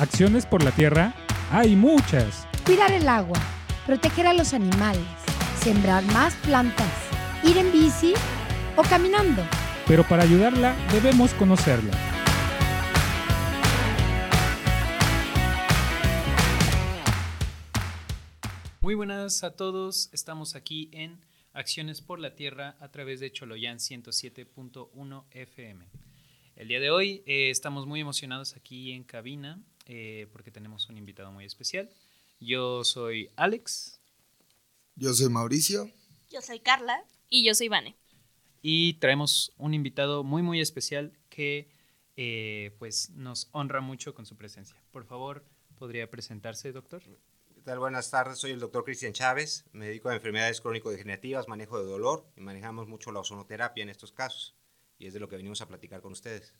Acciones por la tierra hay muchas. Cuidar el agua, proteger a los animales, sembrar más plantas, ir en bici o caminando. Pero para ayudarla debemos conocerla. Muy buenas a todos, estamos aquí en Acciones por la Tierra a través de Choloyán 107.1 FM. El día de hoy eh, estamos muy emocionados aquí en cabina eh, porque tenemos un invitado muy especial. Yo soy Alex. Yo soy Mauricio. Yo soy Carla. Y yo soy Vane. Y traemos un invitado muy, muy especial que eh, pues nos honra mucho con su presencia. Por favor, ¿podría presentarse, doctor? ¿Qué tal? Buenas tardes, soy el doctor Cristian Chávez, me dedico a enfermedades crónico-degenerativas, manejo de dolor y manejamos mucho la ozonoterapia en estos casos. Y es de lo que venimos a platicar con ustedes.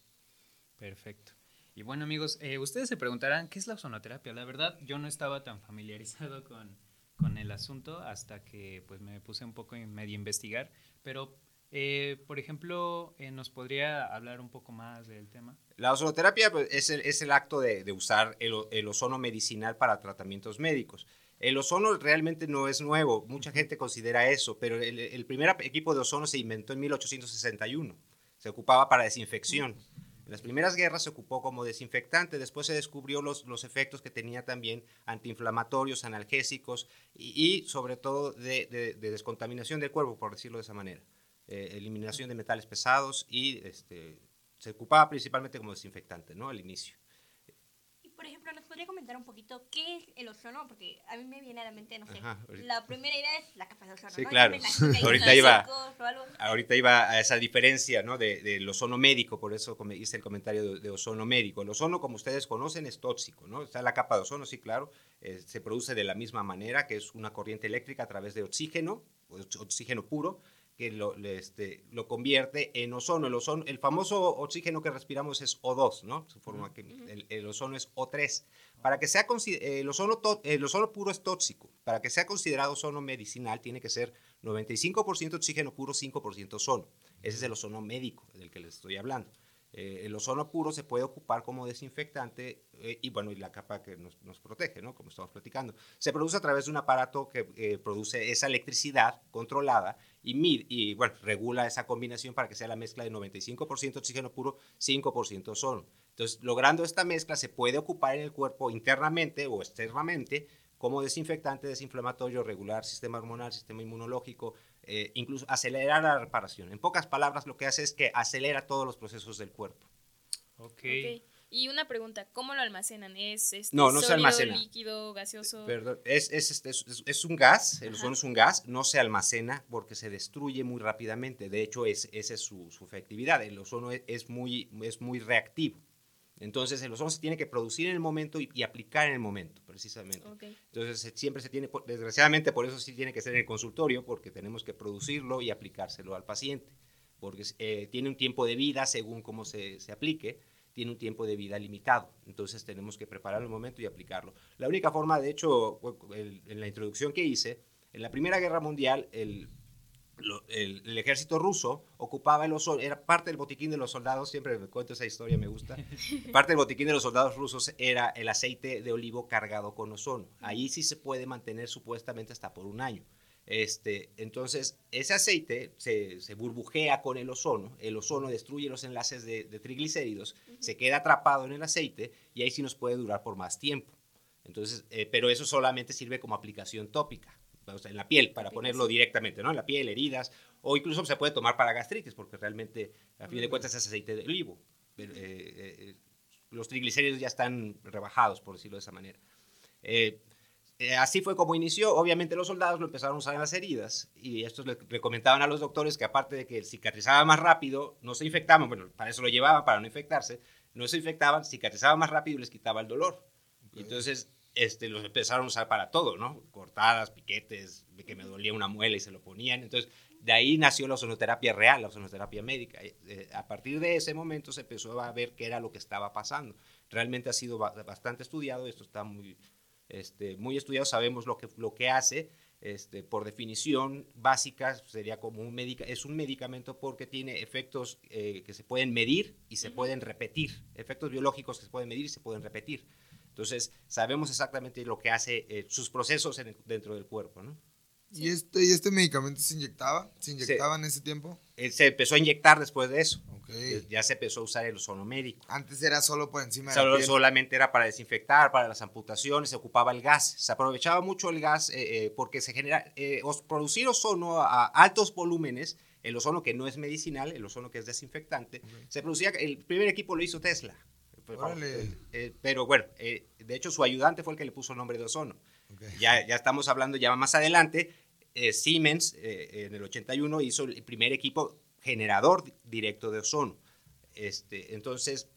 Perfecto. Y bueno amigos, eh, ustedes se preguntarán, ¿qué es la ozonoterapia? La verdad, yo no estaba tan familiarizado con, con el asunto hasta que pues me puse un poco en medio investigar, pero eh, por ejemplo, eh, ¿nos podría hablar un poco más del tema? La ozonoterapia pues, es, el, es, el, acto de, de usar el, el, ozono medicinal para tratamientos médicos. El ozono realmente no es nuevo, mucha gente considera eso, pero el, el primer equipo de ozono se inventó en 1861, se ocupaba para desinfección. En las primeras guerras se ocupó como desinfectante, después se descubrió los, los efectos que tenía también antiinflamatorios, analgésicos y, sobre todo de, descontaminación del cuerpo, por decirlo de esa manera. Eh, eliminación de metales pesados y este, se ocupaba principalmente como desinfectante, ¿no? Al inicio. Por ejemplo, ¿nos podría comentar un poquito qué es el ozono? Porque a mí me viene a la mente, no sé, Ajá, la primera idea es la capa de ozono, sí, ¿no? claro. ahorita, iba, ahorita iba a esa diferencia, ¿no? Del de ozono médico, por eso hice el comentario de, de, ozono médico. El ozono, como ustedes conocen, es tóxico, ¿no? Está la capa de ozono, sí, claro, eh, se produce de la misma manera, que es una corriente eléctrica a través de oxígeno, oxígeno puro, que lo, este, lo, convierte en ozono. El, ozono. el famoso oxígeno que respiramos es O2, ¿no? Su forma que el, el, ozono es O3. Para que sea el ozono, el ozono puro es tóxico. Para que sea considerado ozono medicinal tiene que ser 95% oxígeno puro, 5% ozono. Ese es el ozono médico del que les estoy hablando. Eh, el ozono puro se puede ocupar como desinfectante eh, y bueno, y la capa que nos, protege, ¿no? Como estamos platicando. Se produce a través de un aparato que eh, produce esa electricidad controlada y, mid, y bueno, regula esa combinación para que sea la mezcla de 95% oxígeno puro, 5% ozono. Entonces, logrando esta mezcla se puede ocupar en el cuerpo internamente o externamente como desinfectante, desinflamatorio, regular sistema hormonal, sistema inmunológico, eh, incluso acelerar la reparación. En pocas palabras, lo que hace es que acelera todos los procesos del cuerpo. Ok. okay. Y una pregunta, ¿cómo lo almacenan? ¿Es este no, no se almacena. líquido, gaseoso? Perdón, es, es, es, es un gas, el ozono es un gas, no se almacena porque se destruye muy rápidamente. De hecho, es, esa es su, su efectividad. El ozono es, muy, es muy reactivo. Entonces, el ozono se tiene que producir en el momento y, y aplicar en el momento, precisamente. Okay. Entonces, siempre se tiene, desgraciadamente, por eso sí tiene que ser en el consultorio, porque tenemos que producirlo y aplicárselo al paciente, porque eh, tiene un tiempo de vida según cómo se, se aplique, tiene un tiempo de vida limitado. Entonces, tenemos que prepararlo en el momento y aplicarlo. La única forma, de hecho, en la introducción que hice, en la Primera Guerra Mundial, el el, el, ejército ruso ocupaba el ozono, era parte del botiquín de los soldados, siempre me cuento esa historia, me gusta. Parte del botiquín de los soldados rusos era el aceite de olivo cargado con ozono. Ahí sí se puede mantener supuestamente hasta por un año. Este, entonces, ese aceite se, se, burbujea con el ozono, el ozono destruye los enlaces de, de triglicéridos, uh -huh. se queda atrapado en el aceite y ahí sí nos puede durar por más tiempo. Entonces, eh, pero eso solamente sirve como aplicación tópica o sea, en la piel, para ponerlo directamente, ¿no? En la piel, heridas, o incluso se puede tomar para gastritis, porque realmente, a fin de cuentas, es aceite de olivo. Eh, eh, los triglicéridos ya están rebajados, por decirlo de esa manera. Eh, así fue como inició. Obviamente los soldados lo empezaron a usar en las heridas y estos le, comentaban a los doctores que aparte de que cicatrizaba más rápido, no se infectaban, bueno, para eso lo llevaban, para no infectarse, no se infectaban, cicatrizaba más rápido y les quitaba el dolor. Okay. Entonces, este, los empezaron a usar para todo, ¿no? Cortadas, piquetes, que me dolía una muela y se lo ponían. Entonces, de ahí nació la ozonoterapia real, la ozonoterapia médica. Eh, a partir de ese momento se empezó a ver qué era lo que estaba pasando. Realmente ha sido bastante estudiado, esto está muy, este, muy estudiado, sabemos lo que, lo que hace. Este, por definición básica sería como un es un medicamento porque tiene efectos eh, que se pueden medir y se uh -huh. pueden repetir, efectos biológicos que se pueden medir y se pueden repetir. Entonces, sabemos exactamente lo que hace eh, sus procesos dentro del cuerpo, ¿no? ¿Y este, ¿Y este medicamento se inyectaba? ¿Se inyectaba en ese tiempo? Eh, se empezó a inyectar después de eso. Ya se empezó a usar el ozono médico. Antes era solo por encima de la piel. Solamente era para desinfectar, para las amputaciones, se ocupaba el gas. Se aprovechaba mucho el gas eh, porque se genera, producir ozono a altos volúmenes, el ozono que no es medicinal, el ozono que es desinfectante, se producía, el primer equipo lo hizo Tesla. Pero bueno, de hecho su ayudante fue el que le puso el nombre de ozono. Ya, ya estamos hablando ya más adelante, eh, Siemens eh, en el 81 hizo el primer equipo generador directo de ozono. Este, entonces,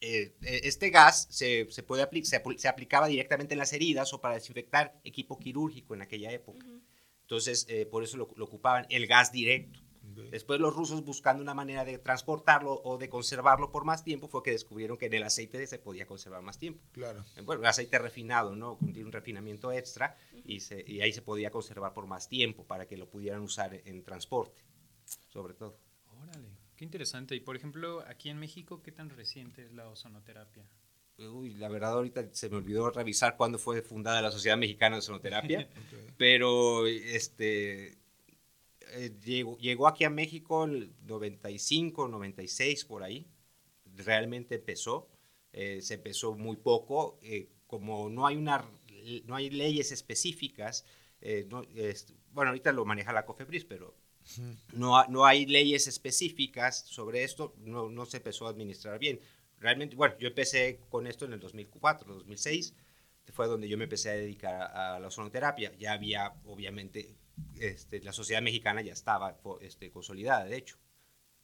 eh, este gas se, se puede se, se, aplicaba directamente en las heridas o para desinfectar equipo quirúrgico en aquella época. Entonces, por eso lo, ocupaban el gas directo. Después los rusos buscando una manera de transportarlo o de conservarlo por más tiempo fue que descubrieron que en el aceite se podía conservar más tiempo. Claro. Bueno, el aceite refinado, ¿no? Tiene un refinamiento extra y, se, y ahí se podía conservar por más tiempo para que lo pudieran usar en transporte, sobre todo. Órale, qué interesante. Y por ejemplo, aquí en México, ¿qué tan reciente es la ozonoterapia? Uy, la verdad ahorita se me olvidó revisar cuándo fue fundada la Sociedad Mexicana de Ozonoterapia, pero este, eh, llegó, aquí a México el 95, 96 por ahí. Realmente empezó. Eh, se empezó muy poco. Eh, como no hay, una, no hay leyes específicas, bueno, ahorita lo maneja la COFEPRIS, pero no, no hay leyes específicas sobre esto, no, no se empezó a administrar bien. Realmente, bueno, yo empecé con esto en el 2004, 2006, fue donde yo me empecé a dedicar a, a la ozonoterapia. Ya había, obviamente, este, la sociedad mexicana ya estaba este, consolidada, de hecho,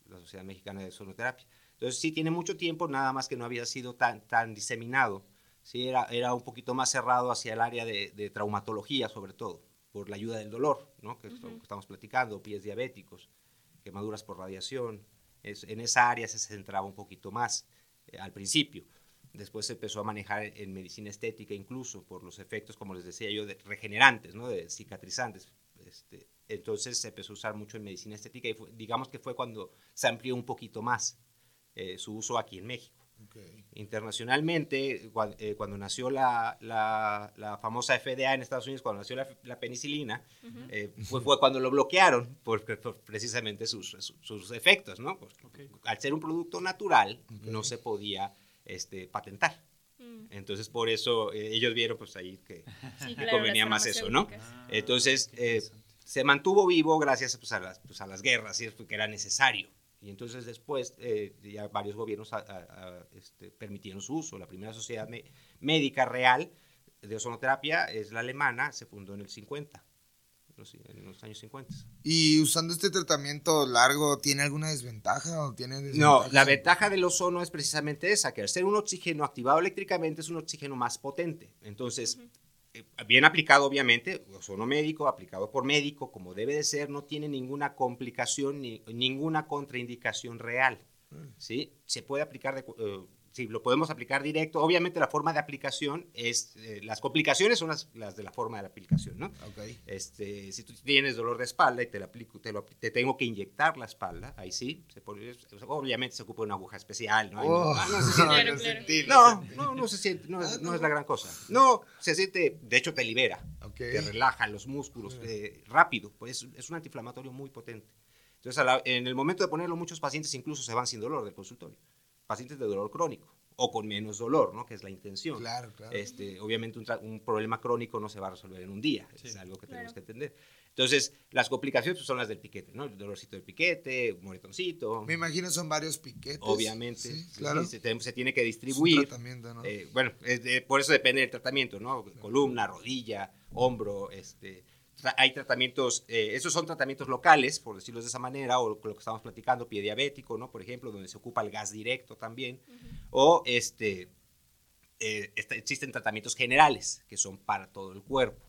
la sociedad mexicana de sonoterapia. Entonces sí tiene mucho tiempo, nada más que no había sido tan, tan diseminado, sí era, era un poquito más cerrado hacia el área de, traumatología sobre todo, por la ayuda del dolor, ¿no? que, estamos platicando, pies diabéticos, quemaduras por radiación, es, en esa área se centraba un poquito más eh, al principio. Después se empezó a manejar en medicina estética incluso por los efectos, como les decía yo, de regenerantes, ¿no? de cicatrizantes, este, entonces se empezó a usar mucho en medicina estética y digamos que fue cuando se amplió un poquito más eh, su uso aquí en México. Internacionalmente, eh, cuando, nació la, la, famosa FDA en Estados Unidos, cuando nació la, penicilina, eh, fue, fue, cuando lo bloquearon por, precisamente sus, sus, efectos, ¿no? Porque al ser un producto natural, no se podía este, patentar. Mm. Entonces, por eso ellos vieron pues ahí que, convenía más eso, ¿no? Entonces, se mantuvo vivo gracias pues, a, las, pues, a las guerras, y que era necesario. Y entonces después eh, ya varios gobiernos este, permitieron su uso. La primera sociedad médica real de ozonoterapia es la alemana, se fundó en el 50, en los años 50. ¿Y usando este tratamiento largo tiene alguna desventaja o tiene No, la ventaja del ozono es precisamente esa, que al ser un oxígeno activado eléctricamente es un oxígeno más potente. Entonces, bien aplicado obviamente, ozono médico, aplicado por médico, como debe de ser, no tiene ninguna complicación ni ninguna contraindicación real. Mm. ¿sí? Se puede aplicar de, eh, sí, lo podemos aplicar directo. Obviamente la forma de aplicación es, eh, las complicaciones son las, las, de la forma de la aplicación, ¿no? Okay. Este, si tú tienes dolor de espalda y te, la aplico, te, lo, te tengo que inyectar la espalda, ahí sí, se obviamente se ocupa una aguja especial, ¿no? Oh, no, no, se siente, no, no, no, se siente, no, es, no, es la gran cosa. No, se siente, de hecho te libera, te relaja los músculos eh, rápido, pues es un antiinflamatorio muy potente. Entonces, en el momento de ponerlo, muchos pacientes incluso se van sin dolor del consultorio pacientes de dolor crónico o con menos dolor, ¿no? Que es la intención. Claro, claro. Este, obviamente un, problema crónico no se va a resolver en un día, es algo que tenemos que entender. Entonces, las complicaciones pues, son las del piquete, ¿no? El dolorcito del piquete, un moretoncito. Me imagino son varios piquetes. Obviamente, claro. se, tiene que distribuir. tratamiento, ¿no? Eh, bueno, por eso depende del tratamiento, ¿no? Columna, rodilla, hombro, este hay tratamientos, eh, esos son tratamientos locales, por decirlo de esa manera, o lo que estamos platicando, pie diabético, ¿no? Por ejemplo, donde se ocupa el gas directo también, o este, eh, existen tratamientos generales, que son para todo el cuerpo,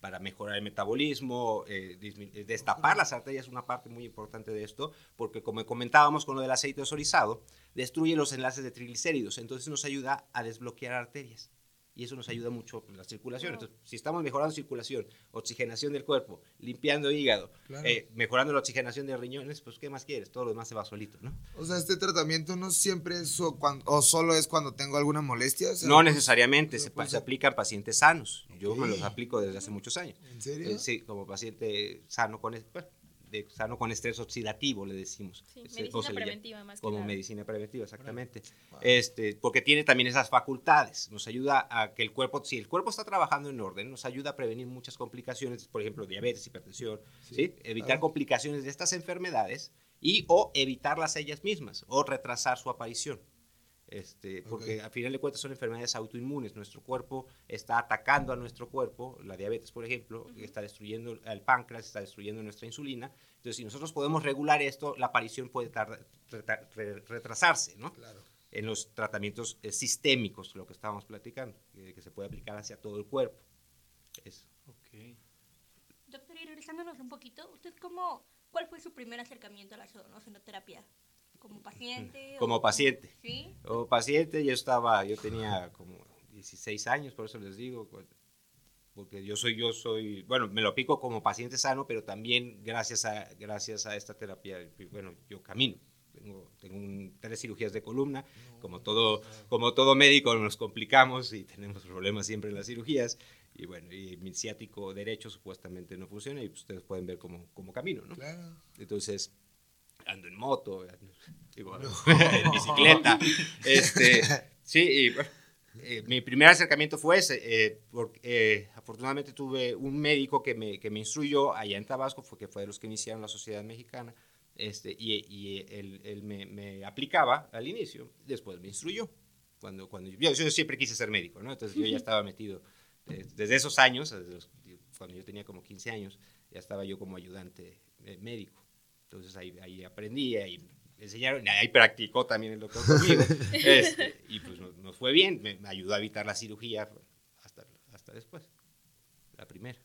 para mejorar el metabolismo, eh, destapar las arterias es una parte muy importante de esto, porque como comentábamos con lo del aceite ozorizado, destruye los enlaces de triglicéridos, entonces nos ayuda a desbloquear arterias y eso nos ayuda mucho en la circulación. Entonces, si estamos mejorando circulación, oxigenación del cuerpo, limpiando hígado, eh, mejorando la oxigenación de riñones, pues ¿qué más quieres? Todo lo demás se va solito, ¿no? O sea, este tratamiento no siempre es o, o solo es cuando tengo alguna molestia. no necesariamente, se, se, aplica a pacientes sanos. Yo me los aplico desde hace muchos años. ¿En serio? Eh, sí, como paciente sano con... Bueno, de sano con estrés oxidativo, le decimos. Sí, medicina preventiva más Como medicina preventiva, exactamente. Este, porque tiene también esas facultades. Nos ayuda a que el cuerpo, si el cuerpo está trabajando en orden, nos ayuda a prevenir muchas complicaciones, por ejemplo, diabetes, hipertensión, ¿sí? evitar complicaciones de estas enfermedades y o evitarlas ellas mismas o retrasar su aparición. Este, porque al final de cuentas son enfermedades autoinmunes. Nuestro cuerpo está atacando a nuestro cuerpo, la diabetes, por ejemplo, está destruyendo el páncreas, está destruyendo nuestra insulina. Entonces, si nosotros podemos regular esto, la aparición puede retrasarse, ¿no? Claro. En los tratamientos eh, sistémicos, lo que estábamos platicando, que, se puede aplicar hacia todo el cuerpo. Eso. Okay. Doctor, y regresándonos un poquito, ¿usted cómo, cuál fue su primer acercamiento a la terapia como paciente. Como paciente. Sí. Como paciente, yo estaba, yo tenía como 16 años, por eso les digo, porque yo soy, yo soy, bueno, me lo aplico como paciente sano, pero también gracias a, gracias a esta terapia, bueno, yo camino. Tengo, tengo tres cirugías de columna, como, todo, como todo médico nos complicamos y tenemos problemas siempre en las cirugías, y bueno, y mi ciático derecho supuestamente no funciona y ustedes pueden ver cómo, cómo camino, ¿no? Claro. Entonces, ando en moto, en bicicleta. Este, sí, y, eh, mi primer acercamiento fue ese, eh, porque eh, afortunadamente tuve un médico que me, que me instruyó allá en Tabasco, fue, que fue de los que iniciaron la sociedad mexicana, este, y, y él, él me, me, aplicaba al inicio, después me instruyó. Cuando, cuando yo, yo, siempre quise ser médico, ¿no? Entonces yo ya estaba metido desde esos años, desde cuando yo tenía como 15 años, ya estaba yo como ayudante médico. Entonces ahí, ahí aprendí, ahí enseñaron, ahí practicó también el doctor conmigo. Este, y pues nos, fue bien, me, ayudó a evitar la cirugía hasta, hasta después, la primera.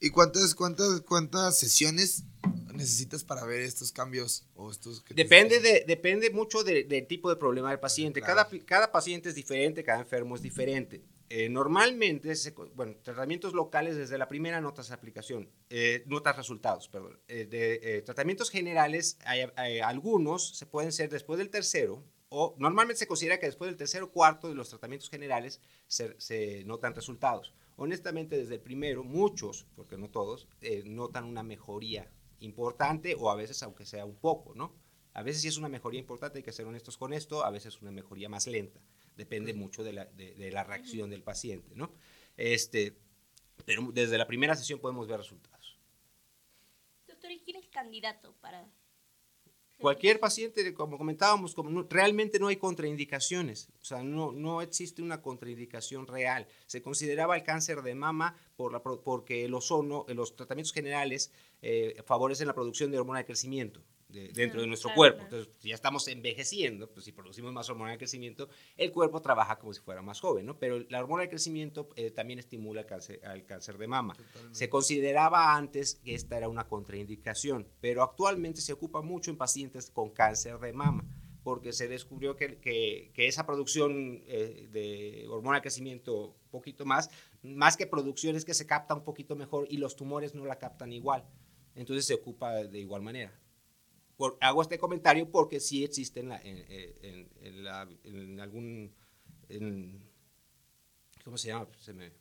¿Y cuántas, cuántas, cuántas sesiones necesitas para ver estos cambios? O estos depende, de, depende mucho del tipo de problema del paciente. Cada, cada paciente es diferente, cada enfermo es diferente. Eh, normalmente, bueno, tratamientos locales desde la primera notas de aplicación, eh, notas resultados, perdón. Eh, de tratamientos generales, hay, algunos se pueden ser después del tercero, o normalmente se considera que después del tercero o cuarto de los tratamientos generales se, se, notan resultados. Honestamente, desde el primero, muchos, porque no todos, notan una mejoría importante o a veces aunque sea un poco, ¿no? A veces sí es una mejoría importante, hay que ser honestos con esto, a veces una mejoría más lenta depende mucho de la, de, la reacción del paciente, ¿no? Este, pero desde la primera sesión podemos ver resultados. Doctor, ¿y quién es candidato para...? Cualquier paciente, como comentábamos, como realmente no hay contraindicaciones, o sea, no, no existe una contraindicación real. Se consideraba el cáncer de mama por la, porque el ozono, los tratamientos generales eh, favorecen la producción de hormona de crecimiento dentro de nuestro cuerpo. Entonces, si ya estamos envejeciendo, pues si producimos más hormona de crecimiento, el cuerpo trabaja como si fuera más joven, ¿no? Pero la hormona de crecimiento eh, también estimula el cáncer, al cáncer de mama. Se consideraba antes que esta era una contraindicación, pero actualmente se ocupa mucho en pacientes con cáncer de mama porque se descubrió que, que, esa producción eh, de hormona de crecimiento poquito más, más que producción es que se capta un poquito mejor y los tumores no la captan igual. Entonces se ocupa de igual manera hago este comentario porque sí existe en, algún... ¿Cómo se llama? Se me,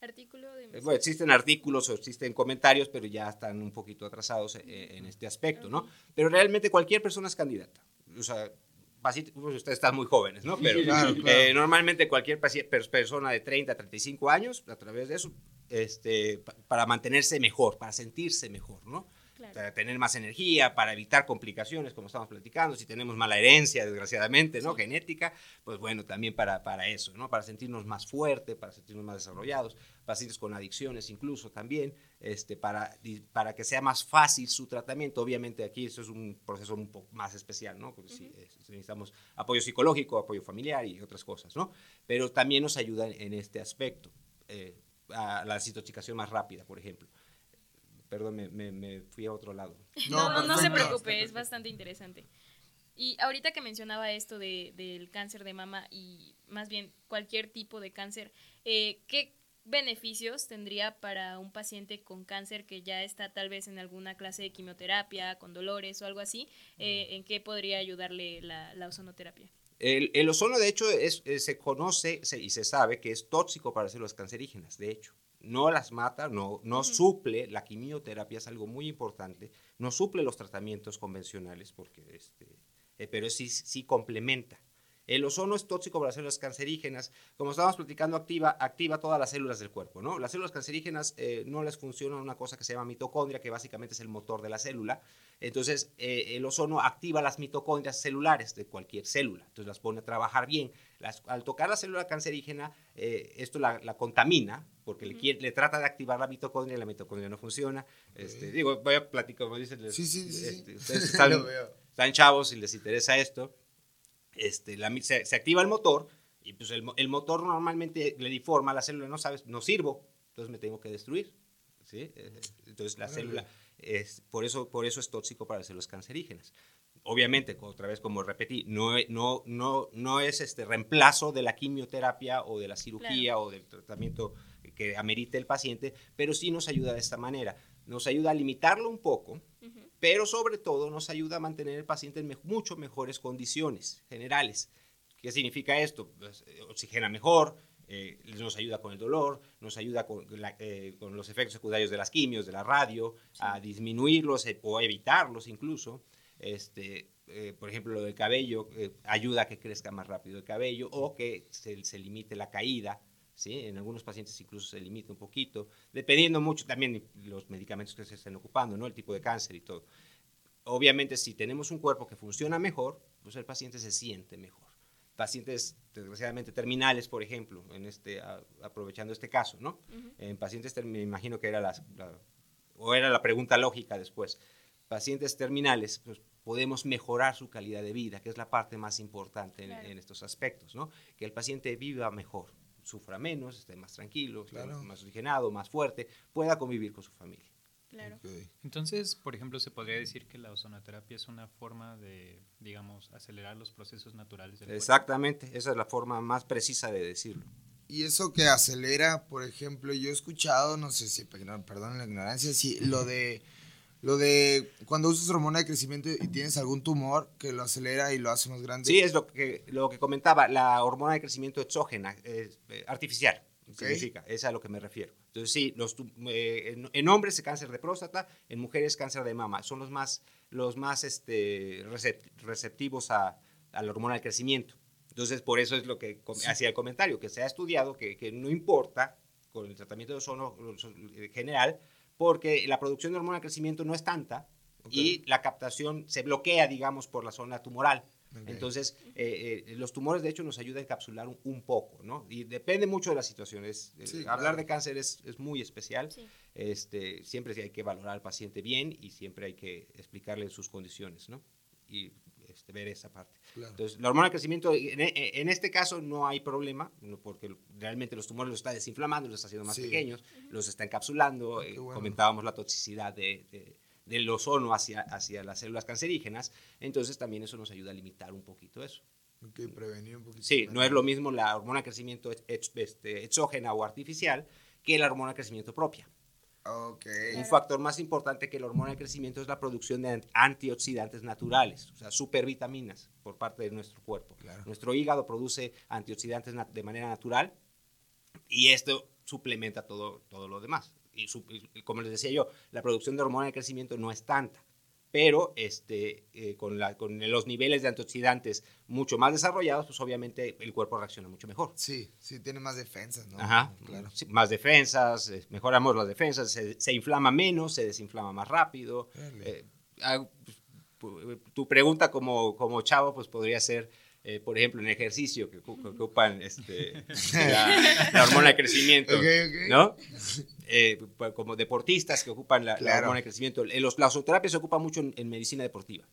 Artículo de bueno, existen artículos o existen comentarios, pero ya están un poquito atrasados eh, en, este aspecto, ¿no? Pero realmente cualquier persona es candidata. O sea, pues, ustedes están muy jóvenes, ¿no? Pero eh, normalmente cualquier persona de 30, 35 años, a través de eso, este, para mantenerse mejor, para sentirse mejor, ¿no? Para tener más energía, para evitar complicaciones, como estamos platicando, si tenemos mala herencia, desgraciadamente, ¿no? Genética, pues bueno, también para, para eso, ¿no? Para sentirnos más fuertes, para sentirnos más desarrollados, pacientes con adicciones incluso también, este, para, para que sea más fácil su tratamiento. Obviamente aquí eso es un proceso un poco más especial, ¿no? Porque si, necesitamos apoyo psicológico, apoyo familiar y otras cosas, ¿no? Pero también nos ayuda en, este aspecto. Eh, a la desintoxicación más rápida, por ejemplo perdón, me, me, fui a otro lado. No, no, se preocupe, es bastante interesante. Y ahorita que mencionaba esto de, del cáncer de mama y más bien cualquier tipo de cáncer, eh, ¿qué beneficios tendría para un paciente con cáncer que ya está tal vez en alguna clase de quimioterapia, con dolores o algo así? Eh, ¿En qué podría ayudarle la, la ozonoterapia? El, el, ozono, de hecho, es, se conoce y se sabe que es tóxico para células cancerígenas, de hecho. No las mata, no, no suple, la quimioterapia es algo muy importante, no suple los tratamientos convencionales, porque este, eh, pero sí, sí complementa. El ozono es tóxico para las células cancerígenas. Como estábamos platicando, activa, activa todas las células del cuerpo. ¿no? Las células cancerígenas eh, no les funciona una cosa que se llama mitocondria, que básicamente es el motor de la célula. Entonces, eh, el ozono activa las mitocondrias celulares de cualquier célula. Entonces, las pone a trabajar bien. Las, al tocar la célula cancerígena, esto la, contamina, porque le, le, trata de activar la mitocondria y la mitocondria no funciona. Este, digo, voy a platicar, como dicen. Sí, sí, sí. Este, ustedes están, están chavos y les interesa esto, este, la, se, activa el motor y pues el, el, motor normalmente le deforma a la célula, no sabes, no sirvo, entonces me tengo que destruir. ¿sí? Eh, entonces la célula, es, por, eso, por eso es tóxico para las células cancerígenas. Obviamente, otra vez como repetí, no, no, no, no es este reemplazo de la quimioterapia o de la cirugía o del tratamiento que amerite el paciente, pero sí nos ayuda de esta manera. Nos ayuda a limitarlo un poco, pero sobre todo nos ayuda a mantener el paciente en mucho mejores condiciones generales. ¿Qué significa esto? Pues, eh, oxigena mejor, eh, nos ayuda con el dolor, nos ayuda con, eh, con, los efectos secundarios de las quimios, de la radio, a disminuirlos o evitarlos incluso. Este, por ejemplo, lo del cabello ayuda a que crezca más rápido el cabello o que se, se limite la caída ¿sí? En algunos pacientes incluso se limita un poquito, dependiendo mucho también de los medicamentos que se estén ocupando, ¿no? El tipo de cáncer y todo. Obviamente, si tenemos un cuerpo que funciona mejor, pues el paciente se siente mejor. Pacientes, desgraciadamente, terminales, por ejemplo, en este, aprovechando este caso, ¿no? En pacientes, me imagino que era la, o era la pregunta lógica después. Pacientes terminales, pues podemos mejorar su calidad de vida, que es la parte más importante en, en estos aspectos, ¿no? Que el paciente viva mejor, sufra menos, esté más tranquilo, más oxigenado, más fuerte, pueda convivir con su familia. Claro. Entonces, por ejemplo, se podría decir que la ozonoterapia es una forma de, digamos, acelerar los procesos naturales del Exactamente, esa es la forma más precisa de decirlo. Y eso que acelera, por ejemplo, yo he escuchado, no sé si, perdón la ignorancia, si lo de lo de cuando usas hormona de crecimiento y tienes algún tumor que lo acelera y lo hace más grande. Sí, es lo que, lo que comentaba, la hormona de crecimiento exógena, eh, artificial, significa, es a lo que me refiero. Entonces sí, los, eh, en, hombres cáncer de próstata, en mujeres cáncer de mama, son los más, los más este, receptivos a, a la hormona de crecimiento. Entonces por eso es lo que hacía el comentario, que se ha estudiado que, que no importa con el tratamiento de ozono general, porque la producción de hormona de crecimiento no es tanta y la captación se bloquea, digamos, por la zona tumoral. Entonces, eh, eh, los tumores, de hecho, nos ayudan a encapsular un, poco, ¿no? Y depende mucho de las situaciones. Eh, hablar de cáncer es, es muy especial. Este, siempre hay que valorar al paciente bien y siempre hay que explicarle sus condiciones, ¿no? Y este, ver esa parte. Entonces, la hormona de crecimiento, en, este caso no hay problema, porque realmente los tumores los está desinflamando, los está haciendo más pequeños, los está encapsulando, eh, comentábamos la toxicidad de, del ozono hacia, hacia las células cancerígenas, entonces también eso nos ayuda a limitar un poquito eso. Ok, prevenir un poquito. Sí, no es lo mismo la hormona de crecimiento este, exógena o artificial que la hormona de crecimiento propia. Un factor más importante que la hormona de crecimiento es la producción de antioxidantes naturales, o sea, supervitaminas por parte de nuestro cuerpo. Nuestro hígado produce antioxidantes de manera natural y esto suplementa todo, todo lo demás. y como les decía yo, la producción de hormona de crecimiento no es tanta pero este, eh, con, la, con, los niveles de antioxidantes mucho más desarrollados, pues obviamente el cuerpo reacciona mucho mejor. Sí, sí, tiene más defensas, ¿no? Ajá, claro. más defensas, eh, mejoramos las defensas, se, inflama menos, se desinflama más rápido. Eh, ah, pues, tu pregunta como, como chavo, pues podría ser, por ejemplo, en ejercicio que, ocupan este, la, hormona de crecimiento, ¿no? Eh, pues, como deportistas que ocupan la, hormona de crecimiento. Los, la ozoterapia se ocupa mucho en, medicina deportiva.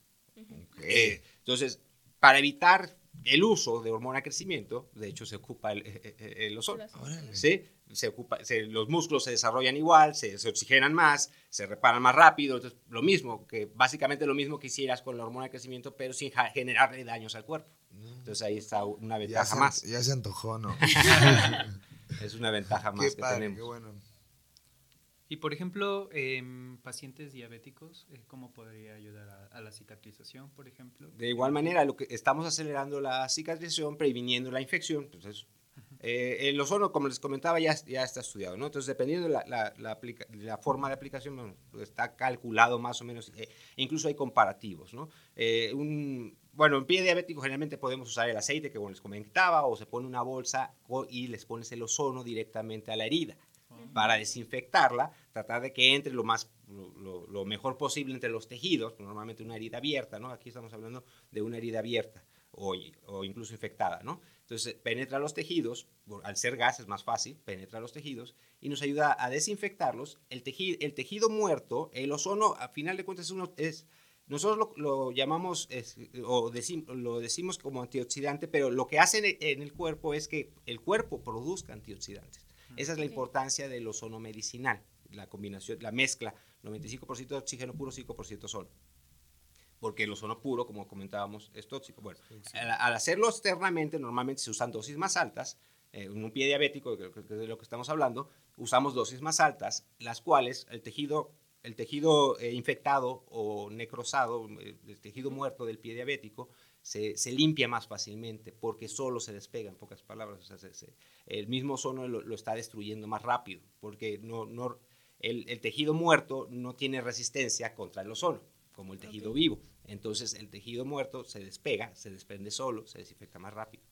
Eh, entonces, para evitar el uso de hormona de crecimiento, de hecho se ocupa el, el, ozono. ¿sí? Se ocupa, los músculos se desarrollan igual, se, oxigenan más, se reparan más rápido, entonces lo mismo, que básicamente lo mismo que hicieras con la hormona de crecimiento, pero sin generarle daños al cuerpo. Entonces ahí está una ventaja más. Ya se antojó, ¿no? es una ventaja más que tenemos. Qué bueno. Y por ejemplo, en pacientes diabéticos, eh, ¿cómo podría ayudar a, la cicatrización, por ejemplo? De igual manera, lo que estamos acelerando la cicatrización, previniendo la infección. Entonces, eh, el ozono, como les comentaba, ya, ya está estudiado, ¿no? Entonces, dependiendo de la, la, forma de aplicación, está calculado más o menos, eh, incluso hay comparativos, ¿no? un, bueno, en pie diabético generalmente podemos usar el aceite que como les comentaba, o se pone una bolsa y les pones el ozono directamente a la herida para desinfectarla, tratar de que entre lo más lo, mejor posible entre los tejidos, normalmente una herida abierta, ¿no? Aquí estamos hablando de una herida abierta o, o incluso infectada, ¿no? Entonces penetra los tejidos, al ser gas es más fácil, penetra los tejidos y nos ayuda a desinfectarlos. El tejido, el tejido muerto, el ozono, a final de cuentas, uno, es, nosotros lo, llamamos o lo decimos como antioxidante, pero lo que hace en el cuerpo es que el cuerpo produzca antioxidantes. Esa es la importancia del ozono medicinal, la combinación, la mezcla, 95% de oxígeno puro, 5% ozono. Porque el ozono puro, como comentábamos, es tóxico. Bueno, al, hacerlo externamente, normalmente se usan dosis más altas. Eh, en un pie diabético, que, es de lo que estamos hablando, usamos dosis más altas, las cuales el tejido, el tejido eh, infectado o necrosado, eh, el tejido muerto del pie diabético, se, se, limpia más fácilmente porque solo se despega, en pocas palabras. O sea, el mismo ozono lo, está destruyendo más rápido porque no, no, el, el, tejido muerto no tiene resistencia contra el ozono, como el tejido vivo. Entonces el tejido muerto se despega, se desprende solo, se desinfecta más rápido.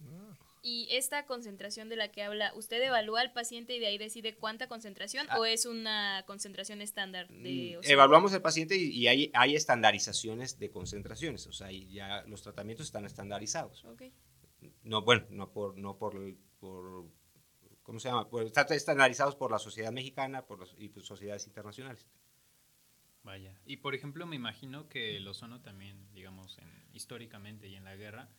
Ah. Y esta concentración de la que habla, ¿usted evalúa al paciente y de ahí decide cuánta concentración ah. o es una concentración estándar de mm, Evaluamos al paciente y, hay, hay, estandarizaciones de concentraciones, o sea, ya los tratamientos están estandarizados. Okay. No, bueno, no por, no por, por ¿cómo se llama? Están estandarizados por la sociedad mexicana por y por sociedades internacionales. Vaya. Y por ejemplo, me imagino que el ozono también, digamos, históricamente y en la guerra,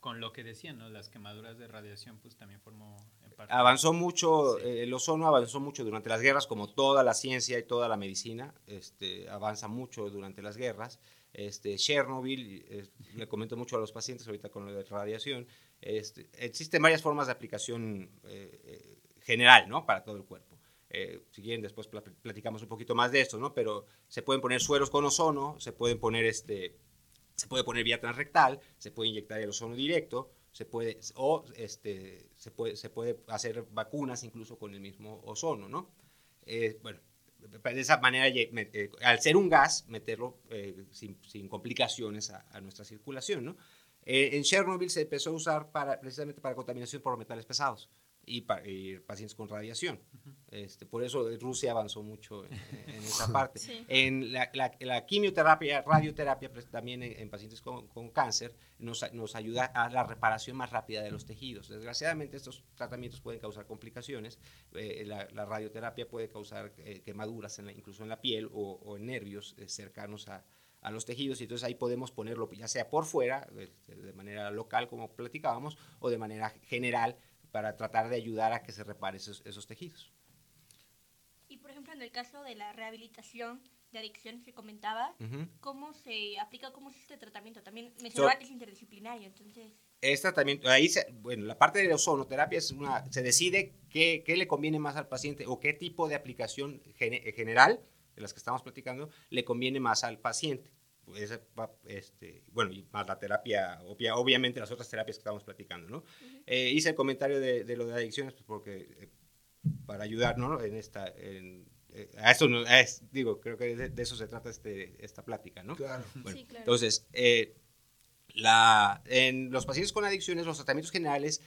con lo que decían, ¿no? Las quemaduras de radiación, pues también formó en parte. Avanzó mucho, eh, el ozono avanzó mucho durante las guerras, como toda la ciencia y toda la medicina, este, avanza mucho durante las guerras. Este, Chernobyl, le comento mucho a los pacientes ahorita con lo de radiación, este, existen varias formas de aplicación eh, eh, general, ¿no? Para todo el cuerpo. Si quieren, después platicamos un poquito más de esto, ¿no? Pero se pueden poner sueros con ozono, se pueden poner este, se puede poner vía transrectal, se puede inyectar el ozono directo, se puede, o este, se, puede, se puede hacer vacunas incluso con el mismo ozono, ¿no? Eh, bueno, de esa manera, eh, al ser un gas, meterlo eh, sin, complicaciones a, nuestra circulación, ¿no? en Chernobyl se empezó a usar para, precisamente para contaminación por metales pesados y, pacientes con radiación. este, por eso Rusia avanzó mucho en, esa parte. En la, la, quimioterapia, radioterapia, pues, también en, pacientes con, con cáncer, nos, nos, ayuda a la reparación más rápida de los tejidos. Desgraciadamente estos tratamientos pueden causar complicaciones. Eh, la, radioterapia puede causar eh, quemaduras incluso en la piel o, en nervios eh, cercanos a, a los tejidos y entonces ahí podemos ponerlo ya sea por fuera, de manera local como platicábamos, o de manera general para tratar de ayudar a que se repare esos, esos tejidos. Y por ejemplo, en el caso de la rehabilitación de adicciones que comentaba, ¿cómo se aplica, cómo es este tratamiento? También me so, que es interdisciplinario, entonces... Es tratamiento, ahí, bueno, la parte de la ozonoterapia es una, se decide qué, qué, le conviene más al paciente o qué tipo de aplicación general, de las que estamos platicando, le conviene más al paciente este, bueno, y más la terapia, obviamente las otras terapias que estamos platicando, ¿no? Eh, hice el comentario de, lo de adicciones pues porque eh, para ayudar, ¿no? En esta, en, eh, a eso, no, es, digo, creo que de, eso se trata este, esta plática, ¿no? Claro. Bueno, Entonces, la, en los pacientes con adicciones, los tratamientos generales,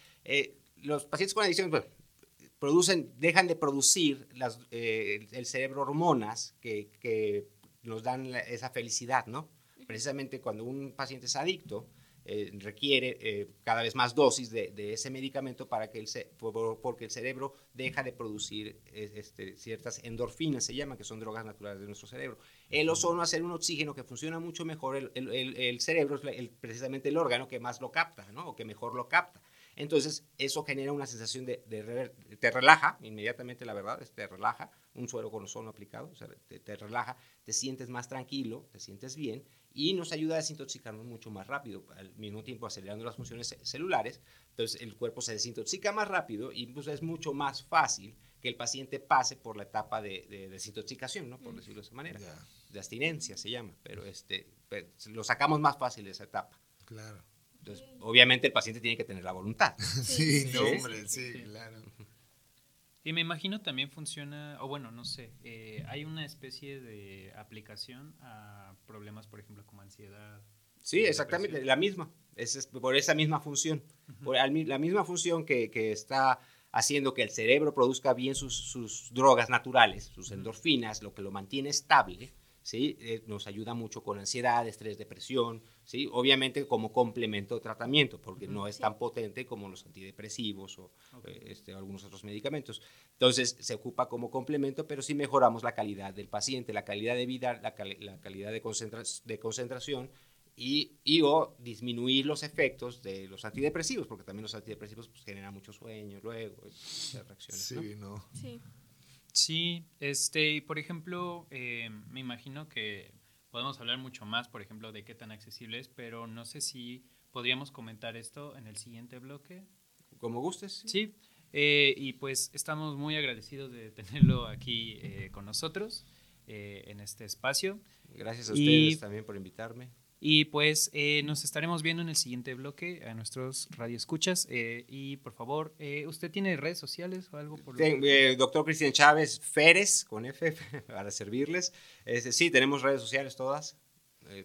los pacientes con adicciones, bueno, producen, dejan de producir las, el cerebro hormonas que, que nos dan esa felicidad, ¿no? Precisamente cuando un paciente es adicto, eh, requiere eh, cada vez más dosis de, ese medicamento para que el porque el cerebro deja de producir este, ciertas endorfinas, se llaman, que son drogas naturales de nuestro cerebro. El ozono, hacer un oxígeno que funciona mucho mejor, el, el, el cerebro es precisamente el órgano que más lo capta, ¿no? o que mejor lo capta. Entonces, eso genera una sensación de, te relaja, inmediatamente la verdad, te relaja, un suero con ozono aplicado, o sea, te, relaja, te sientes más tranquilo, te sientes bien y nos ayuda a desintoxicarnos mucho más rápido, al mismo tiempo acelerando las funciones celulares, entonces el cuerpo se desintoxica más rápido y pues es mucho más fácil que el paciente pase por la etapa de, desintoxicación, ¿no? por mm. decirlo de esa manera, de abstinencia se llama, pero este, lo sacamos más fácil de esa etapa. Claro. Entonces, obviamente el paciente tiene que tener la voluntad. Sí, no, hombre, sí, claro. Y me imagino también funciona, o bueno, no sé, eh, hay una especie de aplicación a problemas, por ejemplo, como ansiedad. Sí, exactamente, la misma, es, por esa misma función, por la misma función que, que, está haciendo que el cerebro produzca bien sus, sus drogas naturales, sus endorfinas, lo que lo mantiene estable, ¿sí? Eh, nos ayuda mucho con ansiedad, estrés, depresión, ¿sí? obviamente como complemento de tratamiento, porque no es tan potente como los antidepresivos o eh, este, algunos otros medicamentos. Entonces se ocupa como complemento, pero sí mejoramos la calidad del paciente, la calidad de vida, la, calidad de, de concentración y, y, o disminuir los efectos de los antidepresivos, porque también los antidepresivos pues, generan mucho sueño luego, reacciones. Sí, ¿no? Sí. Sí, este, por ejemplo, eh, me imagino que podemos hablar mucho más, por ejemplo, de qué tan accesible es, pero no sé si podríamos comentar esto en el siguiente bloque. Como gustes. Sí, eh, y pues estamos muy agradecidos de tenerlo aquí eh, con nosotros en este espacio. Gracias a ustedes también por invitarme. Y pues eh, nos estaremos viendo en el siguiente bloque a nuestros radioescuchas. Eh, y por favor, eh, ¿usted tiene redes sociales o algo por Doctor Cristian Chávez Férez, con F, para servirles. sí, tenemos redes sociales todas.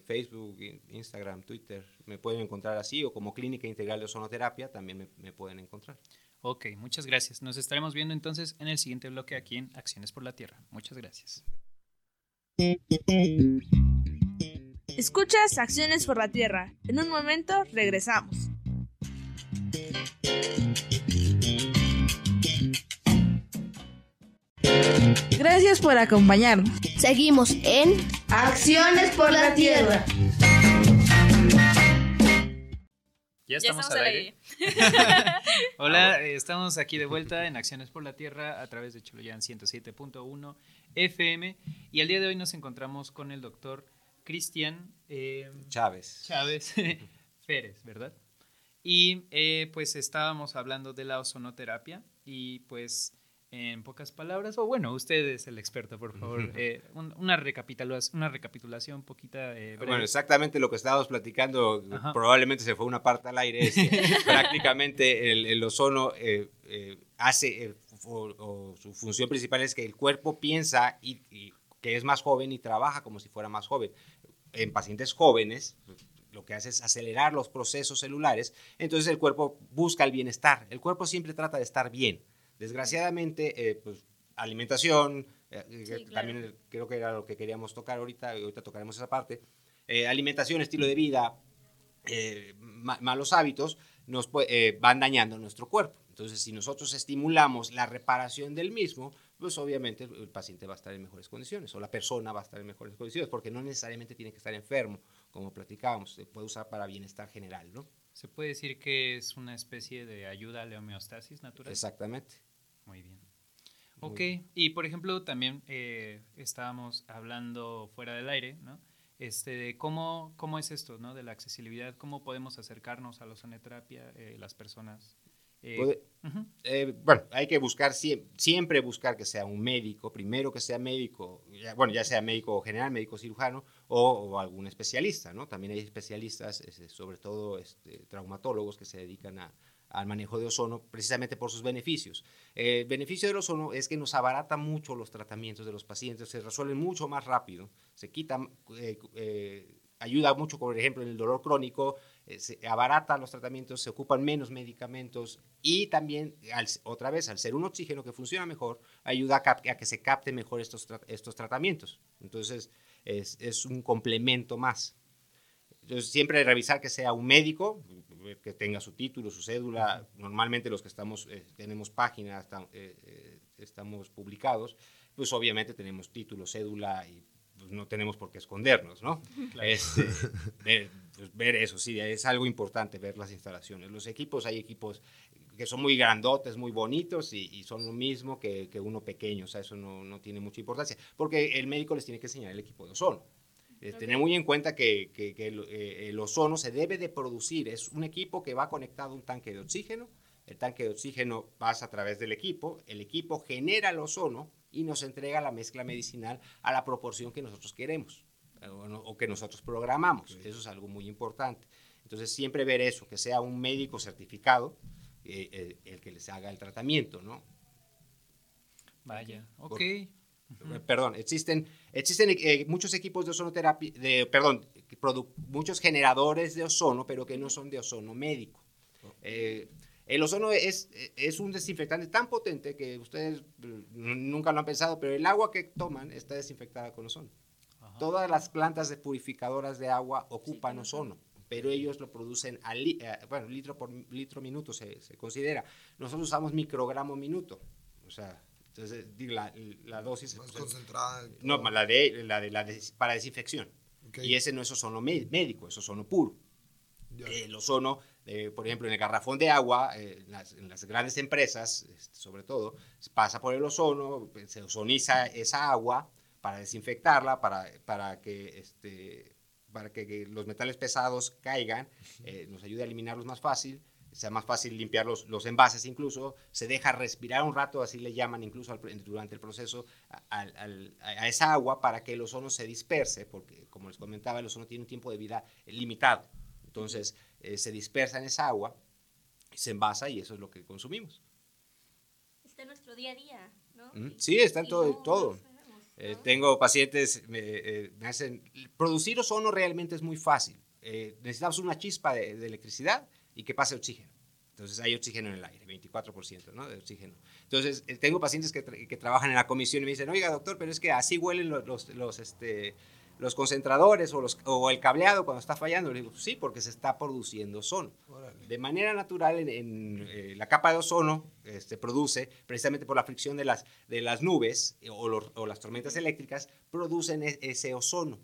Facebook, Instagram, Twitter. Me pueden encontrar así o como Clínica Integral de Ozonoterapia también me, me pueden encontrar. Ok, muchas gracias. Nos estaremos viendo entonces en el siguiente bloque aquí en Acciones por la Tierra. Muchas gracias. Escuchas Acciones por la Tierra. En un momento regresamos. Gracias por acompañarnos. Seguimos en Acciones por la Tierra. Ya estamos, al aire. Hola, estamos aquí de vuelta en Acciones por la Tierra a través de Choloyan 107.1 FM y el día de hoy nos encontramos con el doctor Cristian eh, Chávez. Chávez Pérez, ¿verdad? Y eh, pues estábamos hablando de la ozonoterapia y pues en pocas palabras, o bueno, usted es el experto, por favor, eh, una, recapitulación, una recapitulación poquita Bueno, exactamente lo que estábamos platicando, probablemente se fue una parte al aire, es prácticamente el, ozono hace, o, su función principal es que el cuerpo piensa y que es más joven y trabaja como si fuera más joven. En pacientes jóvenes, lo que hace es acelerar los procesos celulares, entonces el cuerpo busca el bienestar. El cuerpo siempre trata de estar bien. Desgraciadamente, eh, pues, alimentación, eh, eh, también creo que era lo que queríamos tocar ahorita, y ahorita tocaremos esa parte, alimentación, estilo de vida, malos hábitos, nos van dañando nuestro cuerpo. Entonces, si nosotros estimulamos la reparación del mismo, pues obviamente el paciente va a estar en mejores condiciones o la persona va a estar en mejores condiciones, porque no necesariamente tiene que estar enfermo, como platicábamos, se puede usar para bienestar general, ¿no? Se puede decir que es una especie de ayuda a la homeostasis natural. Exactamente. Muy bien. ok, y por ejemplo también eh, estábamos hablando fuera del aire, ¿no? Este, de cómo, cómo es esto, ¿no? De la accesibilidad, cómo podemos acercarnos a la ozonoterapia eh, las personas eh, eh, bueno, hay que buscar, siempre buscar que sea un médico, primero que sea médico, ya, bueno, ya sea médico general, médico cirujano o, algún especialista, ¿no? También hay especialistas, este, sobre todo este, traumatólogos que se dedican al manejo de ozono precisamente por sus beneficios. el beneficio del ozono es que nos abarata mucho los tratamientos de los pacientes, se resuelven mucho más rápido, se quitan, eh, ayuda mucho, por ejemplo, en el dolor crónico, eh, se abarata los tratamientos, se ocupan menos medicamentos y también, otra vez, al ser un oxígeno que funciona mejor, ayuda a, que se capte mejor estos, estos tratamientos. Entonces, es, es, un complemento más. Entonces, siempre revisar que sea un médico, que tenga su título, su cédula. Normalmente los que estamos, eh, tenemos páginas, eh, estamos publicados, pues obviamente tenemos título, cédula y pues, no tenemos por qué escondernos, ¿no? Este, ver, pues, ver eso, sí, es algo importante ver las instalaciones. Los equipos, hay equipos que son muy grandotes, muy bonitos y, son lo mismo que, que, uno pequeño, o sea, eso no, no, tiene mucha importancia, porque el médico les tiene que enseñar el equipo de ozono. Eh, tener muy en cuenta que, que, que el, eh, el, ozono se debe de producir, es un equipo que va conectado a un tanque de oxígeno, el tanque de oxígeno pasa a través del equipo, el equipo genera el ozono y nos entrega la mezcla medicinal a la proporción que nosotros queremos o, o que nosotros programamos. Eso es algo muy importante. Entonces, siempre ver eso, que sea un médico certificado eh, eh, el que les haga el tratamiento, ¿no? Vaya, ok. Por, uh -huh. Perdón, existen, existen eh, muchos equipos de ozonoterapia, de, perdón, muchos generadores de ozono, pero que no son de ozono médico. Eh, el ozono es, es, un desinfectante tan potente que ustedes nunca lo han pensado, pero el agua que toman está desinfectada con ozono. Ajá. Todas las plantas de purificadoras de agua ocupan sí, ozono, pero ellos lo producen a li, eh, bueno, litro por litro minuto se, se, considera. Nosotros usamos microgramo minuto, o sea, entonces la, la dosis más concentrada. No, la de la de la de, para desinfección. Okay. Y ese no es ozono médico, es ozono puro. El ozono eh, por ejemplo, en el garrafón de agua, eh, en, las, en, las, grandes empresas, este, sobre todo, pasa por el ozono, se ozoniza esa agua para desinfectarla, para, para, que, este, para que, que los metales pesados caigan, eh, nos ayude a eliminarlos más fácil, sea más fácil limpiar los, los, envases incluso, se deja respirar un rato, así le llaman incluso al, durante el proceso a, a, a, esa agua para que el ozono se disperse, porque como les comentaba, el ozono tiene un tiempo de vida limitado. Entonces, eh, se dispersa en esa agua, se envasa y eso es lo que consumimos. Está en nuestro día a día, ¿no? Mm, sí, está en todo. No, todo. Sabemos, eh, ¿no? tengo pacientes, me, eh, me, hacen... Producir ozono realmente es muy fácil. Eh, necesitamos una chispa de, de, electricidad y que pase oxígeno. Entonces hay oxígeno en el aire, 24% ¿no? de oxígeno. Entonces eh, tengo pacientes que, tra que, trabajan en la comisión y me dicen, oiga doctor, pero es que así huelen los, los, los este, los concentradores o, los, o, el cableado cuando está fallando. Le digo, sí, porque se está produciendo ozono. Órale. De manera natural, en, en eh, la capa de ozono eh, se produce, precisamente por la fricción de las, de las nubes o, los, o las tormentas eléctricas, producen e ese ozono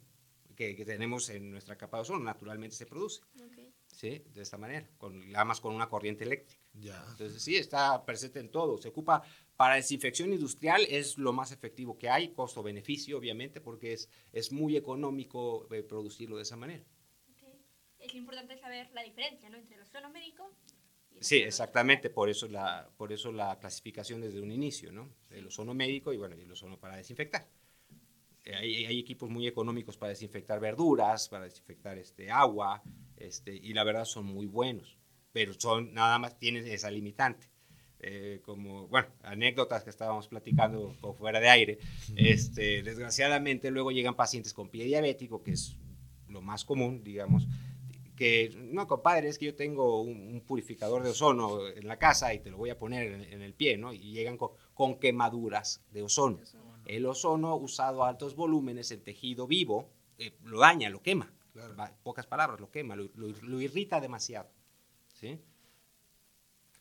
que, que, tenemos en nuestra capa de ozono. Naturalmente se produce. Okay. ¿Sí? De esta manera, con, además con una corriente eléctrica. Ya. Entonces, sí, está presente en todo. Se ocupa para desinfección industrial es lo más efectivo que hay, costo-beneficio, obviamente, porque es, es muy económico eh, producirlo de esa manera. Okay. Es importante saber la diferencia ¿no? entre el ozono médico. Y el sí, exactamente, por eso, la, por eso la clasificación desde un inicio, ¿no? El ozono médico y bueno, el ozono para desinfectar. Eh, hay, hay, equipos muy económicos para desinfectar verduras, para desinfectar este, agua, este, y la verdad son muy buenos, pero son nada más tienen esa limitante eh, como, bueno, anécdotas que estábamos platicando por fuera de aire. Este, desgraciadamente luego llegan pacientes con pie diabético, que es lo más común, digamos, que, no, compadre, es que yo tengo un, un, purificador de ozono en la casa y te lo voy a poner en, en el pie, ¿no? Y llegan con, con quemaduras de ozono. El ozono usado a altos volúmenes en tejido vivo eh, lo daña, lo quema. Claro. Pocas palabras, lo quema, lo, lo, lo irrita demasiado. ¿Sí?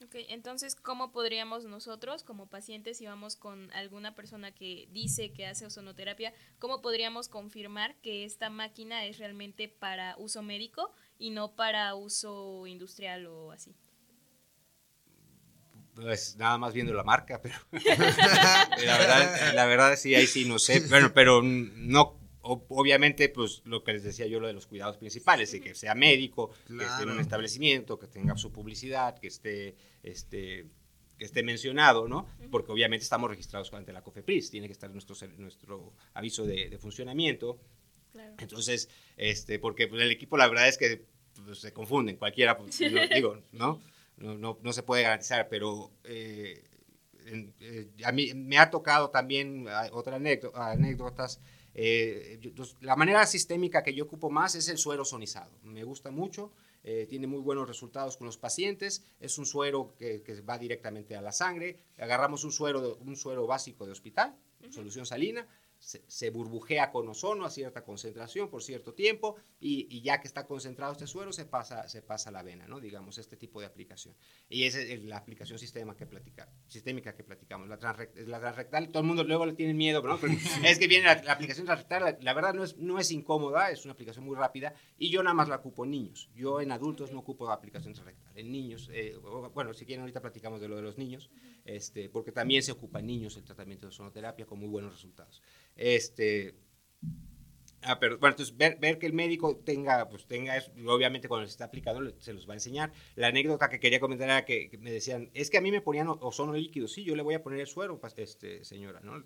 Ok, entonces, ¿cómo podríamos nosotros, como pacientes, si vamos con alguna persona que dice que hace ozonoterapia, cómo podríamos confirmar que esta máquina es realmente para uso médico y no para uso industrial o así? Pues nada más viendo la marca, pero la, verdad, la verdad sí, ahí sí no sé, bueno, pero no obviamente, pues lo que les decía yo, lo de los cuidados principales, de que sea médico, claro. que esté en un establecimiento, que tenga su publicidad, que esté, este, que esté mencionado, ¿no? Porque obviamente estamos registrados ante la COFEPRIS, tiene que estar nuestro, nuestro aviso de, de funcionamiento. Claro. Entonces, este, porque pues, el equipo, la verdad es que pues, se confunden, cualquiera, pues, no, digo, ¿no? No, no, no, se puede garantizar, pero eh, eh, a mí me ha tocado también otras anécdotas eh, la manera sistémica que yo ocupo más es el suero sonizado. Me gusta mucho, eh, tiene muy buenos resultados con los pacientes. Es un suero que, que, va directamente a la sangre. Agarramos un suero, un suero básico de hospital, uh -huh. solución salina, se, burbujea con ozono a cierta concentración por cierto tiempo y, ya que está concentrado este suero se pasa, se pasa a la vena, ¿no? digamos, este tipo de aplicación. Y esa es la aplicación sistema que platica, sistémica que platicamos. La, transrectal, todo el mundo luego le tiene miedo, ¿no? es que viene la, aplicación transrectal, la, verdad no es, no es incómoda, es una aplicación muy rápida y yo nada más la ocupo en niños. Yo en adultos no ocupo la aplicación transrectal. En niños, eh, bueno, si quieren ahorita platicamos de lo de los niños, este, porque también se ocupa en niños el tratamiento de ozonoterapia con muy buenos resultados. Este, ah, pero, bueno, entonces ver, ver, que el médico tenga, pues tenga eso, obviamente cuando se está aplicando se los va a enseñar. La anécdota que quería comentar era que, me decían, es que a mí me ponían ozono líquido, sí, yo le voy a poner el suero, este, señora, ¿no?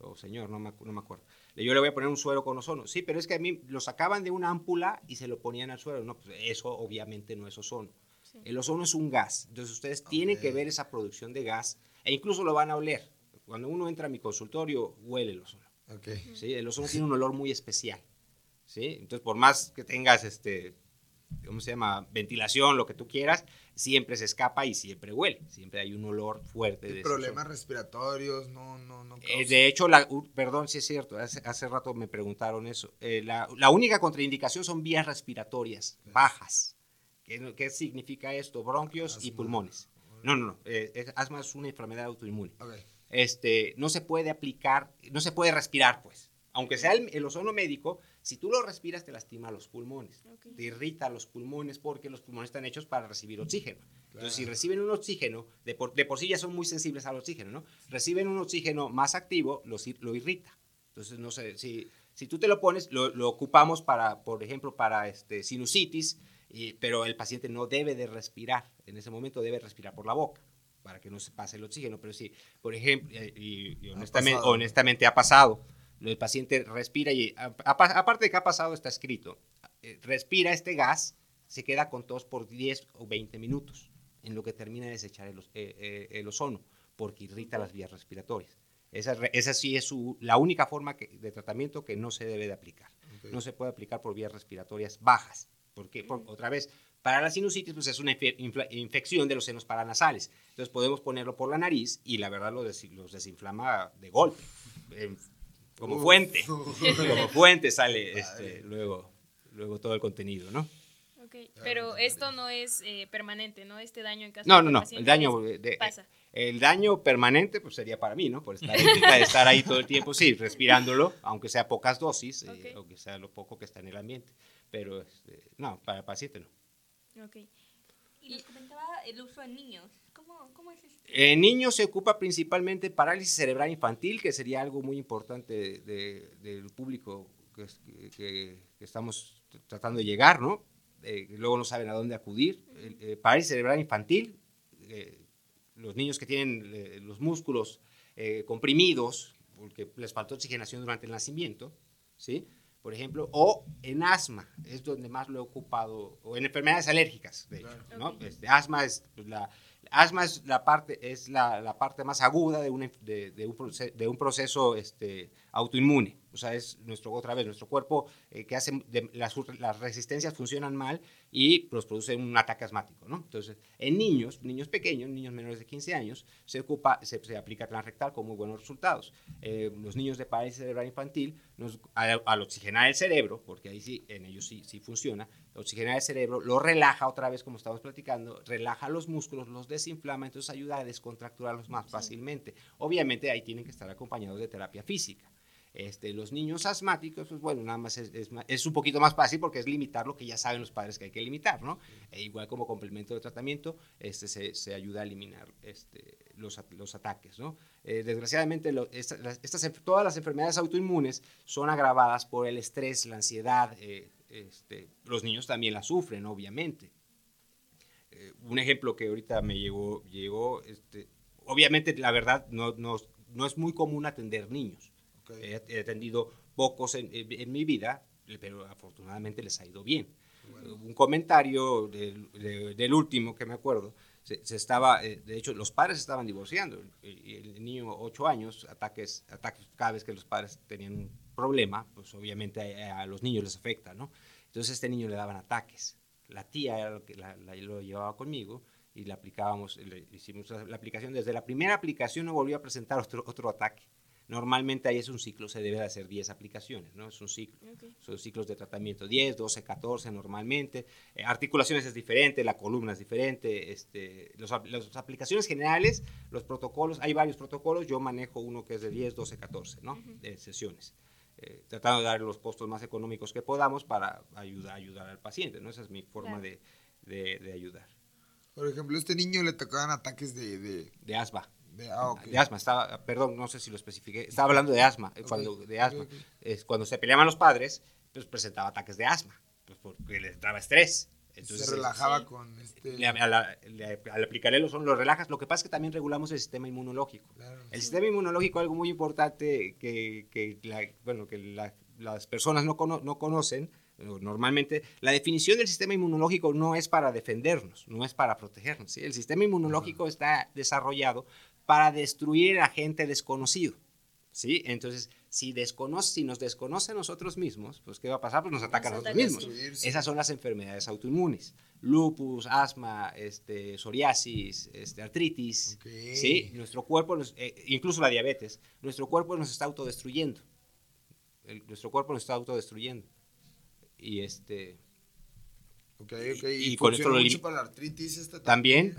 o señor, no me, no me acuerdo. Yo le voy a poner un suero con ozono, sí, pero es que a mí lo sacaban de una ámpula y se lo ponían al suero, no, pues eso obviamente no es ozono. El ozono es un gas, entonces ustedes tienen que ver esa producción de gas e incluso lo van a oler cuando uno entra a mi consultorio, huele el ozono. Okay. ¿sí? El ozono tiene un olor muy especial. ¿sí? Entonces, por más que tengas, este, ¿cómo se llama? Ventilación, lo que tú quieras, siempre se escapa y siempre huele. Siempre hay un olor fuerte. De problemas respiratorios, no, no, no. Eh, de hecho, la, perdón, sí es cierto, hace, hace rato me preguntaron eso. Eh, la, la, única contraindicación son vías respiratorias bajas. ¿Qué, ¿Qué, significa esto? Bronquios y pulmones. No, no, no. Eh, asma es una enfermedad autoinmune. Okay este, no se puede aplicar, no se puede respirar, pues. Aunque sea el, ozono médico, si tú lo respiras te lastima los pulmones, te irrita los pulmones porque los pulmones están hechos para recibir oxígeno. Entonces, si reciben un oxígeno, de por, de por, sí ya son muy sensibles al oxígeno, ¿no? Reciben un oxígeno más activo, lo, lo irrita. Entonces, no sé, si, si tú te lo pones, lo, lo ocupamos para, por ejemplo, para este, sinusitis, y, pero el paciente no debe de respirar, en ese momento debe respirar por la boca para que no se pase el oxígeno, pero sí, por ejemplo, eh, y, honestamente, ha honestamente ha pasado, el paciente respira y aparte de que ha pasado está escrito, eh, respira este gas, se queda con tos por 10 o 20 minutos, en lo que termina de desechar el, eh, el ozono, porque irrita las vías respiratorias. Esa, esa sí es su, la única forma de tratamiento que no se debe de aplicar. No se puede aplicar por vías respiratorias bajas. Porque, otra vez, para la sinusitis, pues es una infección de los senos paranasales. Entonces podemos ponerlo por la nariz y la verdad los, desinflama de golpe. como fuente. como fuente sale este, luego, luego todo el contenido, ¿no? Okay. Pero esto no es eh, permanente, ¿no? Este daño en caso no, no, no. El daño de, pasa. El daño permanente, pues sería para mí, ¿no? Por estar, estar ahí todo el tiempo, sí, respirándolo, aunque sea pocas dosis, eh, aunque sea lo poco que está en el ambiente. Pero, este, no, para el paciente no. Ok. Y nos comentaba el uso en niños. ¿Cómo, cómo es esto? En niños se ocupa principalmente parálisis cerebral infantil, que sería algo muy importante del público que, que, estamos tratando de llegar, ¿no? Eh, luego no saben a dónde acudir. Eh, parálisis cerebral infantil, eh, los niños que tienen los músculos comprimidos, porque les faltó oxigenación durante el nacimiento, ¿sí? Por ejemplo, o en asma, es donde más lo he ocupado, o en enfermedades alérgicas, de hecho, ¿no? Este, asma es pues, la, asma es la parte, es la, la parte más aguda de, un, de, de, un, proceso, de un proceso este, autoinmune. O sea, es nuestro, otra vez, nuestro cuerpo eh, que hace, las, las, resistencias funcionan mal y pues, produce un ataque asmático, ¿no? Entonces, en niños, niños pequeños, niños menores de 15 años, se, ocupa, se, se aplica transrectal con muy buenos resultados. Eh, los niños de parálisis cerebral infantil, nos, al, oxigenar el cerebro, porque ahí sí, en ellos sí, sí funciona, oxigenar el cerebro, lo relaja otra vez, como estamos platicando, relaja los músculos, los desinflama, entonces ayuda a descontracturarlos más fácilmente. Obviamente ahí tienen que estar acompañados de terapia física. Este, los niños asmáticos, pues bueno, nada más es, un poquito más fácil porque es limitar lo que ya saben los padres que hay que limitar, ¿no? E igual como complemento de tratamiento, este, se, ayuda a eliminar este, los, ataques, ¿no? Eh, desgraciadamente, todas las enfermedades autoinmunes son agravadas por el estrés, la ansiedad, eh, este, los niños también la sufren, obviamente. Eh, un ejemplo que ahorita me llegó, obviamente la verdad no, no es muy común atender niños He, atendido pocos en, mi vida, pero afortunadamente les ha ido bien. Un comentario del, último que me acuerdo, se, estaba, eh, de hecho, los padres estaban divorciando. Y el, niño, ocho años, ataques, ataques, cada vez que los padres tenían un problema, pues obviamente a, los niños les afecta, ¿no? Entonces a este niño le daban ataques. La tía era lo que lo llevaba conmigo y le aplicábamos, le hicimos la, aplicación. Desde la primera aplicación no volvió a presentar otro, otro ataque Normalmente ahí es un ciclo, se debe de hacer 10 aplicaciones, ¿no? Es un ciclo. Son ciclos de tratamiento 10, 12, 14 normalmente. Eh, articulaciones es diferente, la columna es diferente. Este, los, las aplicaciones generales, los protocolos, hay varios protocolos, yo manejo uno que es de 10, 12, 14, ¿no? De sesiones. Eh, tratando de dar los costos más económicos que podamos para ayudar, ayudar al paciente, ¿no? Esa es mi forma de, de, ayudar. Por ejemplo, a este niño le tocaban ataques de... De, de asma. De, ah, de, asma, estaba, perdón, no sé si lo especifiqué, estaba hablando de asma, cuando, de asma. Es, cuando se peleaban los padres, pues presentaba ataques de asma, pues porque les daba estrés. Entonces, se relajaba con este... al aplicarle los, los relajas. Lo que pasa es que también regulamos el sistema inmunológico. el sistema inmunológico es algo muy importante que, que bueno, que las personas no, no conocen. Normalmente, la definición del sistema inmunológico no es para defendernos, no es para protegernos. El sistema inmunológico está desarrollado para destruir el agente desconocido. ¿sí? Entonces, si, desconoce, si nos desconoce a nosotros mismos, pues ¿qué va a pasar? Pues nos ataca a nosotros mismos. Esas son las enfermedades autoinmunes. Lupus, asma, este, psoriasis, este, artritis. ¿sí? Nuestro cuerpo, eh, incluso la diabetes, nuestro cuerpo nos está autodestruyendo. nuestro cuerpo nos está autodestruyendo. Y este y, con esto lo mucho para la artritis también,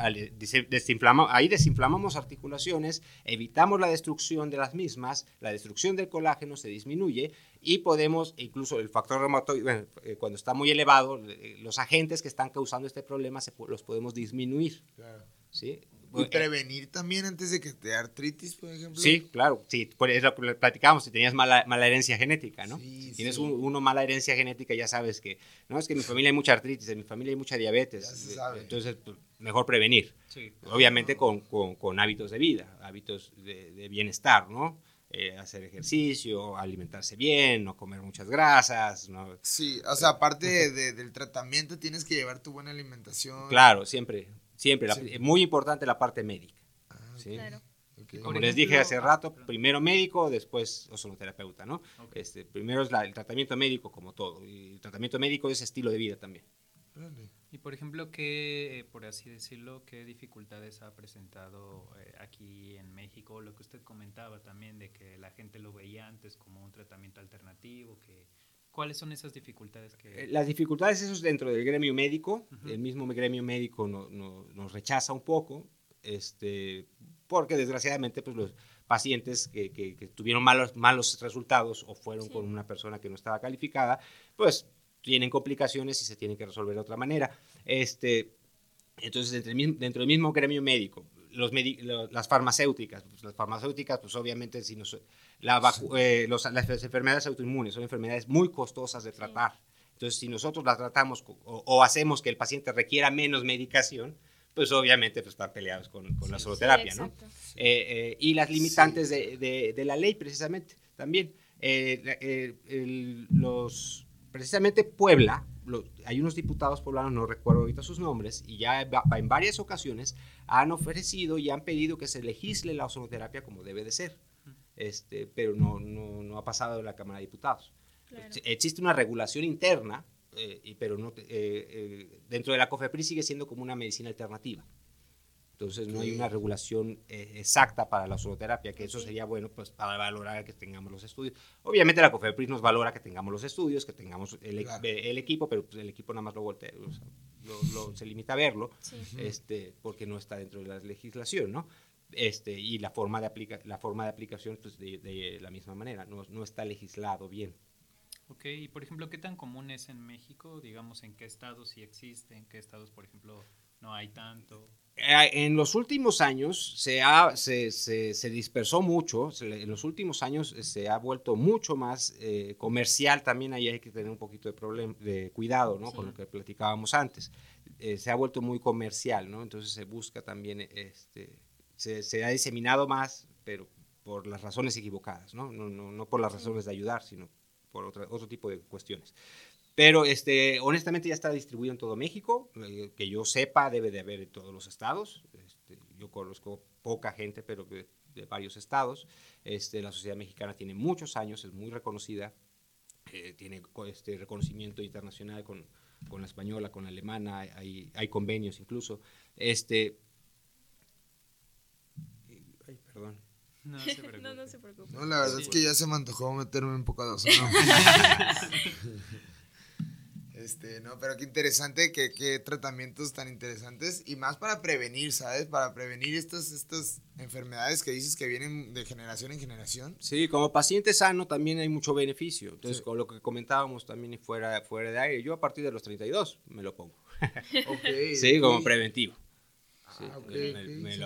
desinflama, ahí desinflamamos articulaciones, evitamos la destrucción de las mismas, la destrucción del colágeno se disminuye y podemos, incluso el factor reumatoide, eh, cuando está muy elevado, eh, los agentes que están causando este problema se, los podemos disminuir. Claro. ¿sí? Y prevenir también antes de que te artritis, por ejemplo. Sí, claro, sí, por eso platicamos, si tenías mala, mala herencia genética, ¿no? si tienes uno mala herencia genética, ya sabes que, no, es que en mi familia hay mucha artritis, en mi familia hay mucha diabetes, entonces pues, mejor prevenir. Obviamente con, con, con, hábitos de vida, hábitos de, de bienestar, ¿no? Eh, hacer ejercicio, alimentarse bien, no comer muchas grasas. No... Sí, o sea, aparte del tratamiento tienes que llevar tu buena alimentación. Claro, siempre. Siempre, es muy importante la parte médica. Ah, claro. Como les dije hace rato, primero médico, después ozonoterapeuta, ¿no? Este, primero es el tratamiento médico como todo, y el tratamiento médico es estilo de vida también. Y por ejemplo, ¿qué, por así decirlo, qué dificultades ha presentado eh, aquí en México? Lo que usted comentaba también de que la gente lo veía antes como un tratamiento alternativo, que ¿Cuáles son esas dificultades que...? Eh, las dificultades, eso es dentro del gremio médico. El mismo gremio médico nos rechaza un poco, este, porque desgraciadamente pues, los pacientes que, que, tuvieron malos, malos resultados o fueron con una persona que no estaba calificada, pues tienen complicaciones y se tienen que resolver de otra manera. Este, entonces, dentro del mismo gremio médico, los, las farmacéuticas, pues, las farmacéuticas, pues obviamente si nos, la eh, las enfermedades autoinmunes son enfermedades muy costosas de tratar. Entonces, si nosotros las tratamos o, hacemos que el paciente requiera menos medicación, pues obviamente pues, están peleados con, con la soloterapia, ¿no? Eh, eh, y las limitantes de, de, la ley, precisamente, también. los, precisamente Puebla, hay unos diputados poblanos, no recuerdo ahorita sus nombres, y ya en varias ocasiones han ofrecido y han pedido que se legisle la ozonoterapia como debe de ser, este, pero no, no, no ha pasado en la Cámara de Diputados. Existe una regulación interna, eh, pero no, eh, eh, dentro de la COFEPRIS sigue siendo como una medicina alternativa. Entonces no hay una regulación eh, exacta para la zooterapia, que eso sería bueno pues, para valorar que tengamos los estudios. Obviamente la COFEPRIS nos valora que tengamos los estudios, que tengamos el, el equipo, pero pues, el equipo nada más lo voltea, se limita a verlo, este, porque no está dentro de la legislación, ¿no? Este, y la forma de, aplica, la forma de aplicación pues, de, la misma manera, no, no está legislado bien. Ok, y por ejemplo, ¿qué tan común es en México? Digamos, ¿en qué estados sí existe? ¿En qué estados, por ejemplo, no hay tanto? Eh, en los últimos años se, ha, se, se, dispersó mucho, en los últimos años eh, se ha vuelto mucho más eh, comercial, también ahí hay que tener un poquito de, problem, de cuidado ¿no? con lo que platicábamos antes, se ha vuelto muy comercial, ¿no? entonces se busca también, este, se, se, ha diseminado más, pero por las razones equivocadas, ¿no? No, no, no por las razones de ayudar, sino por otra, otro tipo de cuestiones. Pero este, honestamente ya está distribuido en todo México, eh, que yo sepa debe de haber en todos los estados. Este, yo conozco poca gente, pero de, varios estados. Este, la sociedad mexicana tiene muchos años, es muy reconocida, eh, tiene este reconocimiento internacional con, con, la española, con la alemana, hay, hay convenios incluso. Este, ay, perdón. No se no, no se preocupe. No, la verdad Sí. es que ya se me antojó meterme un poco a dos, ¿no? Este, no, pero qué interesante, que, qué tratamientos tan interesantes y más para prevenir, ¿sabes? Para prevenir estas, estas enfermedades que dices que vienen de generación en generación. Sí, como paciente sano también hay mucho beneficio. Entonces, Sí. con lo que comentábamos también fuera, fuera de aire, yo a partir de los 32 me lo pongo. Sí, como preventivo. Sí, Ah, me, me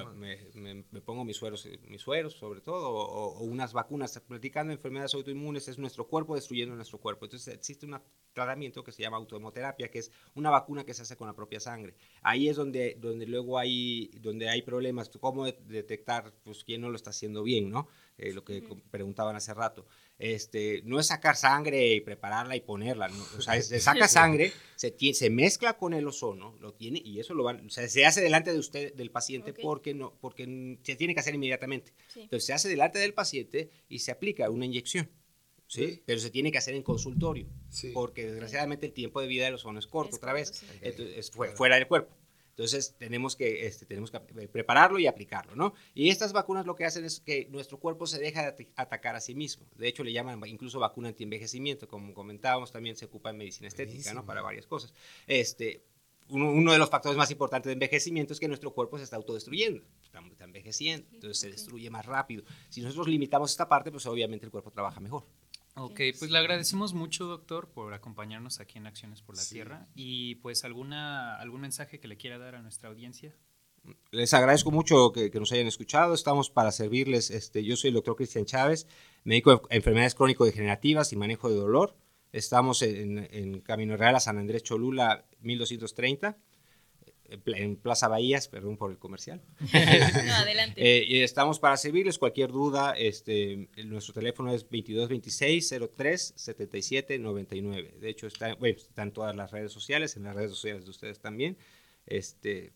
me- me- pongo mis sueros, mis sueros sobre todo, o, o unas vacunas. Platicando de enfermedades autoinmunes, es nuestro cuerpo destruyendo nuestro cuerpo. Entonces existe un tratamiento que se llama autohemoterapia, que es una vacuna que se hace con la propia sangre. Ahí es donde, donde luego hay, donde hay problemas. ¿Cómo de- detectar pues, quién no lo está haciendo bien? ¿no? Eh, lo que preguntaban hace rato. Este, no es sacar sangre y prepararla y ponerla. ¿no? O sea, es- se saca sangre, se, mezcla con el ozono, lo tiene y eso lo van, o sea, se hace delante de usted, del paciente, porque, no, porque se tiene que hacer inmediatamente. Sí. Entonces se hace delante del paciente y se aplica una inyección. ¿sí? Sí. Pero se tiene que hacer en consultorio, Sí. porque desgraciadamente el tiempo de vida del ozono es corto Es otra corto, vez, sí. entonces es fu- Claro. fuera del cuerpo. Entonces tenemos que, este, tenemos que eh, prepararlo y aplicarlo, ¿no? Y estas vacunas lo que hacen es que nuestro cuerpo se deja de atacar a sí mismo. De hecho, le llaman incluso vacuna antienvejecimiento, como comentábamos, también se ocupa en medicina estética, ¿no? Para varias cosas. Este, uno, uno de los factores más importantes de envejecimiento es que nuestro cuerpo se está autodestruyendo, está, está envejeciendo, entonces se destruye más rápido. Si nosotros limitamos esta parte, pues obviamente el cuerpo trabaja mejor. Ok, pues le agradecemos mucho, doctor, por acompañarnos aquí en Acciones por la Sí. Tierra. Y pues alguna algún mensaje que le quiera dar a nuestra audiencia. Les agradezco mucho que, que nos hayan escuchado. Estamos para servirles. Este, yo soy el doctor Cristian Chávez, médico de enfermedades crónico-degenerativas y manejo de dolor. Estamos en, en Camino Real a San Andrés Cholula, 1230, en pla- en Plaza Bahías, perdón por el comercial. No, adelante. Eh, y estamos para servirles cualquier duda. Este, nuestro teléfono es 2226-03-7799. De hecho, está, bueno, está en todas las redes sociales, en las redes sociales de ustedes también. Este,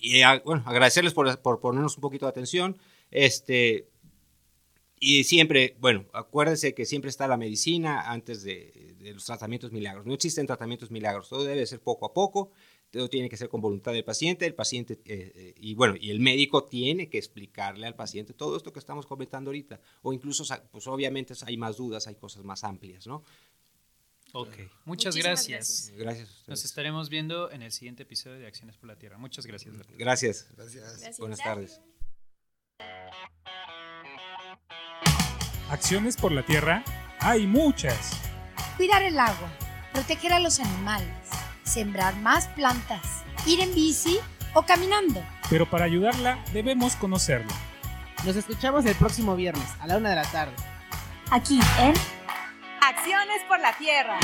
y a- bueno, agradecerles por, por ponernos un poquito de atención. Este, y siempre, bueno, acuérdense que siempre está la medicina antes de, de los tratamientos milagros. No existen tratamientos milagros, todo debe ser poco a poco, todo tiene que ser con voluntad del paciente, el paciente, eh, eh, y bueno, y el médico tiene que explicarle al paciente todo esto que estamos comentando ahorita, o incluso, pues obviamente hay más dudas, hay cosas más amplias, ¿no? Ok, muchas gracias. Gracias a Nos ustedes. estaremos viendo en el siguiente episodio de Acciones por la Tierra. Muchas gracias, doctor. Gracias. Gracias. Gracias. Buenas tardes. Acciones por la tierra hay muchas. Cuidar el agua, proteger a los animales, sembrar más plantas, ir en bici o caminando. Pero para ayudarla debemos conocerla. Nos escuchamos el próximo viernes a la una de la tarde. Aquí en Acciones por la tierra.